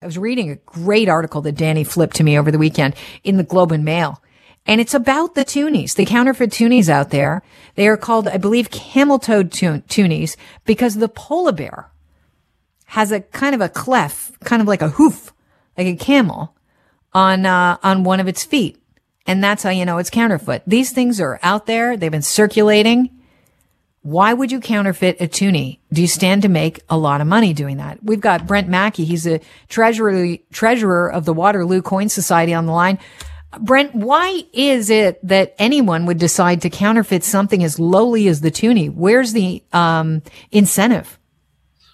I was reading a great article that Danny flipped to me over the weekend in the Globe and Mail. And it's about the toonies, the counterfeit toonies out there. They are called, I believe, camel toed toonies because the polar bear has a kind of a clef, kind of like a hoof, like a camel on, uh, on one of its feet. And that's how you know it's counterfeit. These things are out there. They've been circulating. Why would you counterfeit a toonie? Do you stand to make a lot of money doing that? We've got Brent Mackey. He's a treasurer, treasurer of the Waterloo Coin Society on the line. Brent, why is it that anyone would decide to counterfeit something as lowly as the toonie? Where's the um, incentive?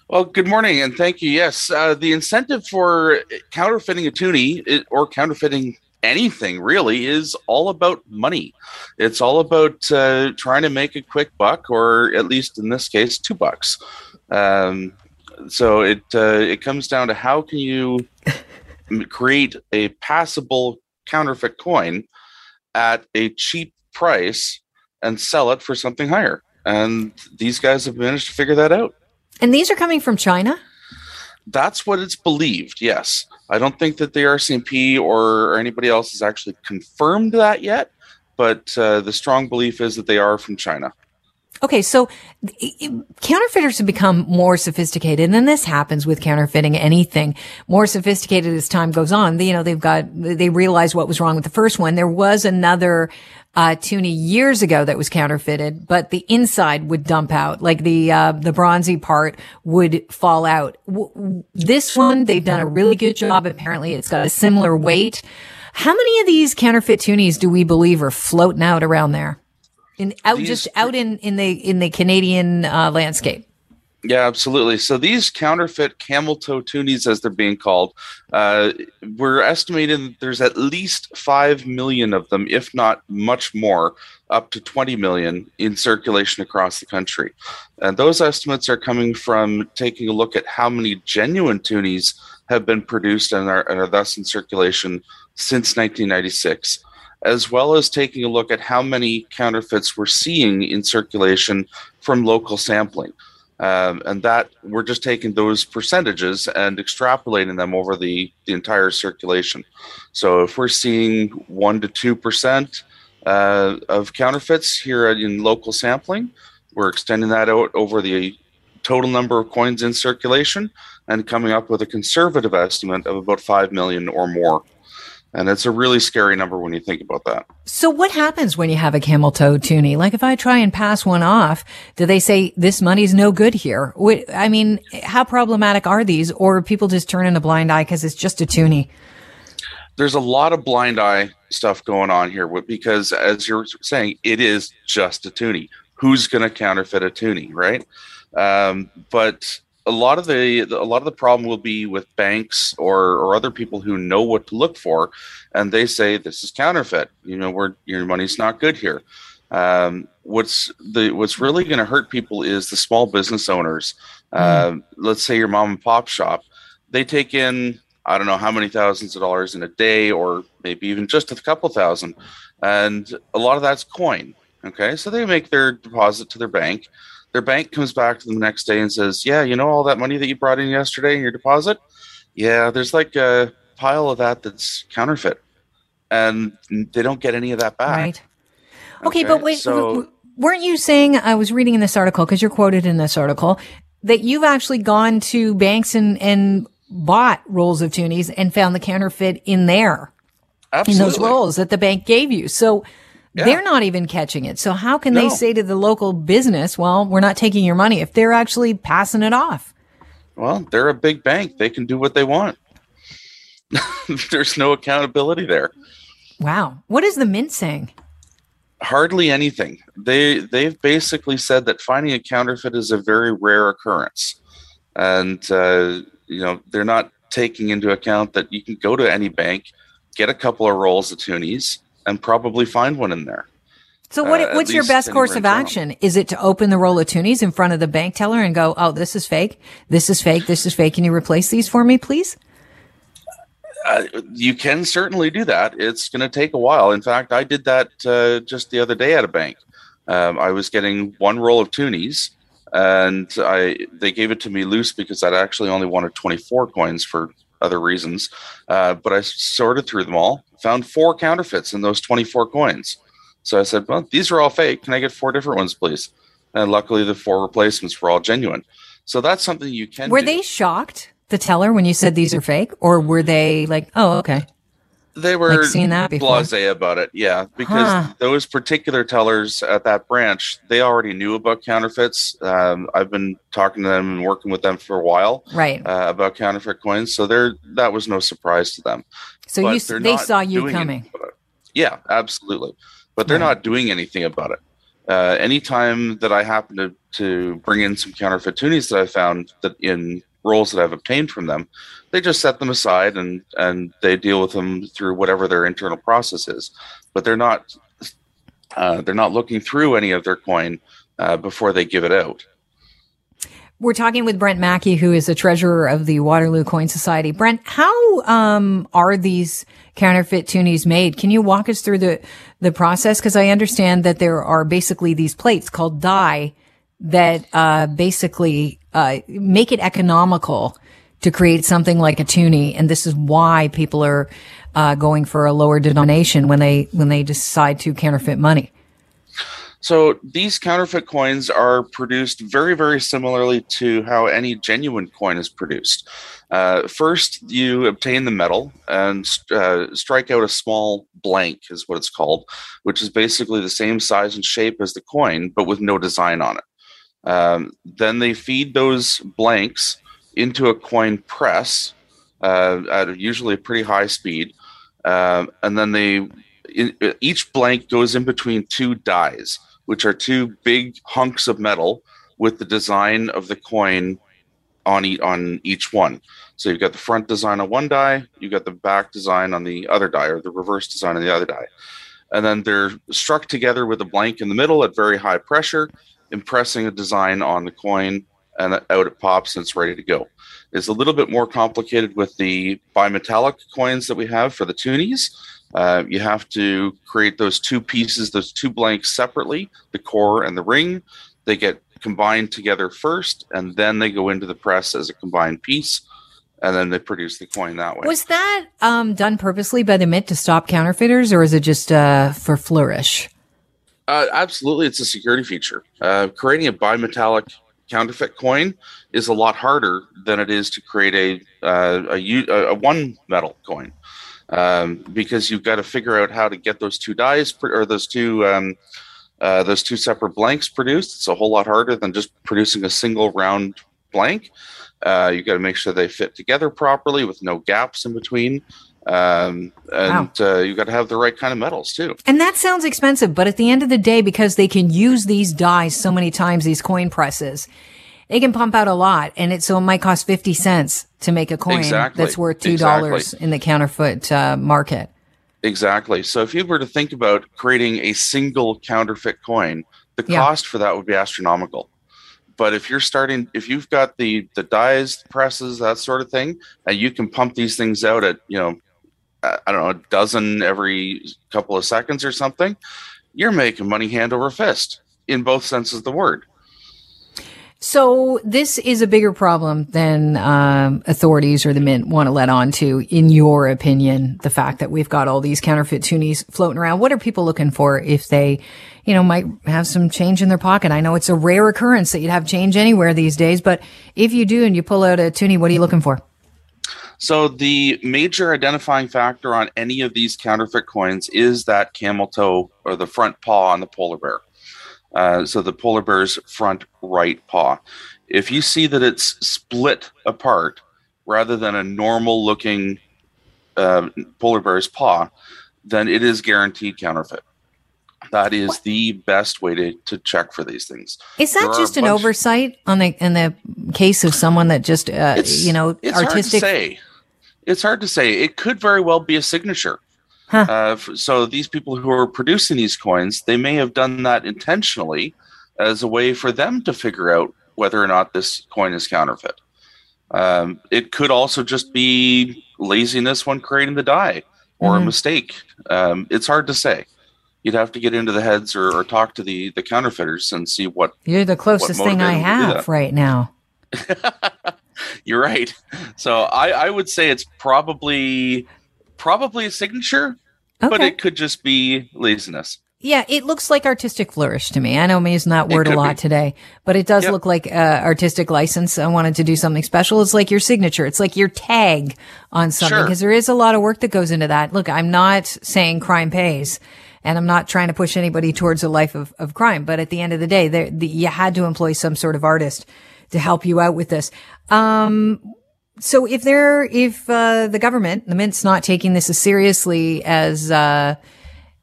Well, good morning and thank you. Yes, uh, the incentive for counterfeiting a toonie or counterfeiting anything really is all about money. It's all about uh, trying to make a quick buck, or at least in this case, two bucks. Um, so it uh, it comes down to how can you create a passable counterfeit coin at a cheap price and sell it for something higher. And these guys have managed to figure that out. And these are coming from China? That's what it's believed, yes. I don't think that the RCMP or, or anybody else has actually confirmed that yet, but uh, the strong belief is that they are from China. Okay, so counterfeiters have become more sophisticated, and then this happens with counterfeiting anything. More sophisticated as time goes on. You know, they've got they realize what was wrong with the first one. There was another uh, toonie years ago that was counterfeited, but the inside would dump out, like the uh, the bronzy part would fall out. This one, they've done a really good job. Apparently, it's got a similar weight. How many of these counterfeit toonies do we believe are floating out around there? In out these, just out in in the in the Canadian uh, landscape. Yeah, absolutely. So these counterfeit camel toe toonies, as they're being called, uh, we're estimating there's at least five million of them, if not much more, up to 20 million in circulation across the country. And those estimates are coming from taking a look at how many genuine toonies have been produced and are, and are thus in circulation since 1996 as well as taking a look at how many counterfeits we're seeing in circulation from local sampling. Um, and that we're just taking those percentages and extrapolating them over the, the entire circulation. So if we're seeing one to two percent uh, of counterfeits here in local sampling, we're extending that out over the total number of coins in circulation and coming up with a conservative estimate of about five million or more. And it's a really scary number when you think about that. So what happens when you have a camel toe toonie? Like if I try and pass one off, do they say this money's no good here? I mean, how problematic are these? Or people just turn in a blind eye because it's just a toonie? There's a lot of blind eye stuff going on here because as you're saying, it is just a toonie. Who's going to counterfeit a toonie, right? Um, but a lot of the a lot of the problem will be with banks or or other people who know what to look for, and they say this is counterfeit. You know, where your money's not good here. Um, what's the what's really going to hurt people is the small business owners. Mm. Uh, let's say your mom and pop shop, they take in I don't know how many thousands of dollars in a day, or maybe even just a couple thousand, and a lot of that's coin. Okay, so they make their deposit to their bank their bank comes back to them the next day and says, "Yeah, you know all that money that you brought in yesterday in your deposit? Yeah, there's like a pile of that that's counterfeit." And they don't get any of that back. Right. Okay, okay but wait, so, weren't you saying I was reading in this article because you're quoted in this article that you've actually gone to banks and and bought rolls of toonies and found the counterfeit in there. Absolutely. In those rolls that the bank gave you. So yeah. They're not even catching it. So how can no. they say to the local business, well, we're not taking your money if they're actually passing it off? Well, they're a big bank. They can do what they want. There's no accountability there. Wow. What is the mint saying? Hardly anything. They they've basically said that finding a counterfeit is a very rare occurrence, and uh, you know they're not taking into account that you can go to any bank, get a couple of rolls of toonies, and probably find one in there. So what, uh, what's your best course of action? Is it to open the roll of toonies in front of the bank teller and go, "Oh, this is fake. This is fake. This is fake. Can you replace these for me, please?" Uh, you can certainly do that. It's going to take a while. In fact, I did that uh, just the other day at a bank. Um, I was getting one roll of toonies, and I they gave it to me loose because I'd actually only wanted 24 coins for other reasons. Uh, but I sorted through them all, found four counterfeits in those 24 coins. So I said, well, these are all fake. Can I get four different ones, please? And luckily, the four replacements were all genuine. So that's something you can. Were do. they shocked, the teller, when you said these are fake, or were they like, "Oh, okay"? They were Like seen that before. blasé about it, yeah, because Huh. those particular tellers at that branch, they already knew about counterfeits. Um, I've been talking to them and working with them for a while Right. uh, about counterfeit coins, so they're that was no surprise to them. So but you, they saw you coming. anything about it. Yeah, absolutely. But they're Right. not doing anything about it. Uh, anytime that I happen to, to bring in some counterfeit toonies that I found that in rolls that I've obtained from them, they just set them aside and, and they deal with them through whatever their internal process is. But they're not uh, they're not looking through any of their coin uh, before they give it out. We're talking with Brent Mackey, who is the treasurer of the Waterloo Coin Society. Brent, how um, are these counterfeit toonies made? Can you walk us through the the process? Because I understand that there are basically these plates called die that uh, basically uh, make it economical to create something like a toonie, and this is why people are uh, going for a lower denomination when they when they decide to counterfeit money. So these counterfeit coins are produced very, very similarly to how any genuine coin is produced. Uh, first, you obtain the metal and uh, strike out a small blank, is what it's called, which is basically the same size and shape as the coin, but with no design on it. Um, then they feed those blanks into a coin press uh, at usually a pretty high speed, Um and then they in, each blank goes in between two dies which are two big hunks of metal with the design of the coin on e- on each one. So you've got the front design on one die, you've got the back design on the other die, or the reverse design on the other die. And then they're struck together with a blank in the middle at very high pressure, impressing a design on the coin, and out it pops and it's ready to go. It's a little bit more complicated with the bimetallic coins that we have for the toonies. Uh, you have to create those two pieces, those two blanks separately, the core and the ring. They get combined together first, and then they go into the press as a combined piece, and then they produce the coin that way. Was that um, done purposely by the Mint to stop counterfeiters, or is it just uh, for flourish? Uh, absolutely, it's a security feature. Uh, creating a bimetallic counterfeit coin is a lot harder than it is to create a uh, a, a, a one metal coin um, because you've got to figure out how to get those two dies or those two um, uh, those two separate blanks produced. It's a whole lot harder than just producing a single round blank. Uh, you got to make sure they fit together properly with no gaps in between. Um, and uh, you got to have the right kind of metals too. And that sounds expensive, but at the end of the day, because they can use these dies so many times, these coin presses, they can pump out a lot. And it, so it might cost 50 cents to make a coin Exactly. that's worth $2 Exactly. in the counterfeit uh, market. Exactly. So if you were to think about creating a single counterfeit coin, the Yeah. cost for that would be astronomical. But if you're starting, if you've got the the dies, presses, that sort of thing, and you can pump these things out at you know, I don't know, a dozen every couple of seconds or something, you're making money hand over fist in both senses of the word. So this is a bigger problem than um, authorities or the mint want to let on to, in your opinion, the fact that we've got all these counterfeit toonies floating around. What are people looking for if they, you know, might have some change in their pocket? I know it's a rare occurrence that you'd have change anywhere these days, but if you do and you pull out a toonie, what are you looking for? So the major identifying factor on any of these counterfeit coins is that camel toe or the front paw on the polar bear. Uh, so the polar bear's front right paw. If you see that it's split apart rather than a normal looking uh, polar bear's paw, then it is guaranteed counterfeit. That is the best way to, to check for these things. Is that are just an oversight on the in the case of someone that just uh, you know it's artistic? Hard to say. It's hard to say. It could very well be a signature. Huh. Uh, so these people who are producing these coins, they may have done that intentionally as a way for them to figure out whether or not this coin is counterfeit. Um, it could also just be laziness when creating the die or a Mhm. mistake. Um, it's hard to say. You'd have to get into the heads or, or talk to the the counterfeiters and see what You're the closest thing I motivated them to do have right now. You're right. So I, I would say it's probably probably a signature, okay. but it could just be laziness. Yeah, it looks like artistic flourish to me. I know I'm using that word a lot be. today, but it does yep. look like uh, artistic license. I wanted to do something special. It's like your signature. It's like your tag on something because sure. there is a lot of work that goes into that. Look, I'm not saying crime pays and I'm not trying to push anybody towards a life of, of crime, but at the end of the day, the, you had to employ some sort of artist to help you out with this. Um, so if there, if, uh, the government, the mint's not taking this as seriously as, uh,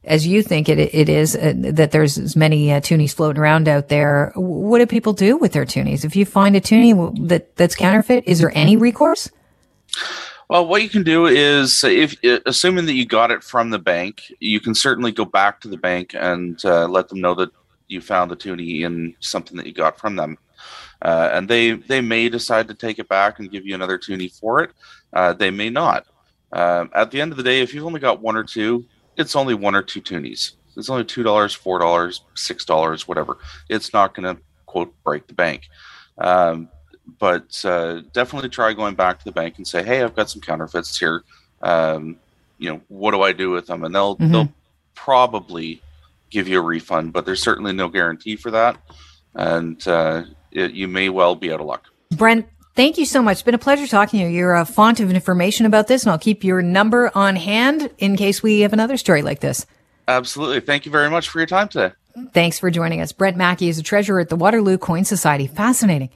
as you think it, it is, uh, that there's as many uh, toonies floating around out there. What do people do with their toonies? If you find a toonie that, that's counterfeit, is there any recourse? Well, what you can do is, if assuming that you got it from the bank, you can certainly go back to the bank and uh, let them know that you found the toonie in something that you got from them, uh, and they they may decide to take it back and give you another toonie for it. Uh, they may not. Uh, at the end of the day, if you've only got one or two, it's only one or two toonies. It's only two dollars, four dollars, six dollars, whatever. It's not going to quote break the bank. Um, but uh, definitely try going back to the bank and say, "Hey, I've got some counterfeits here. Um, you know, what do I do with them?" And they'll mm-hmm. they'll probably give you a refund, but there's certainly no guarantee for that, and uh, it, you may well be out of luck. Brent, Thank you so much. It's been a pleasure talking to you. You're a font of information about this, and I'll keep your number on hand in case we have another story like this. Absolutely. Thank you very much for your time today. Thanks for joining us. Brent Mackey is a treasurer at the Waterloo Coin Society. Fascinating.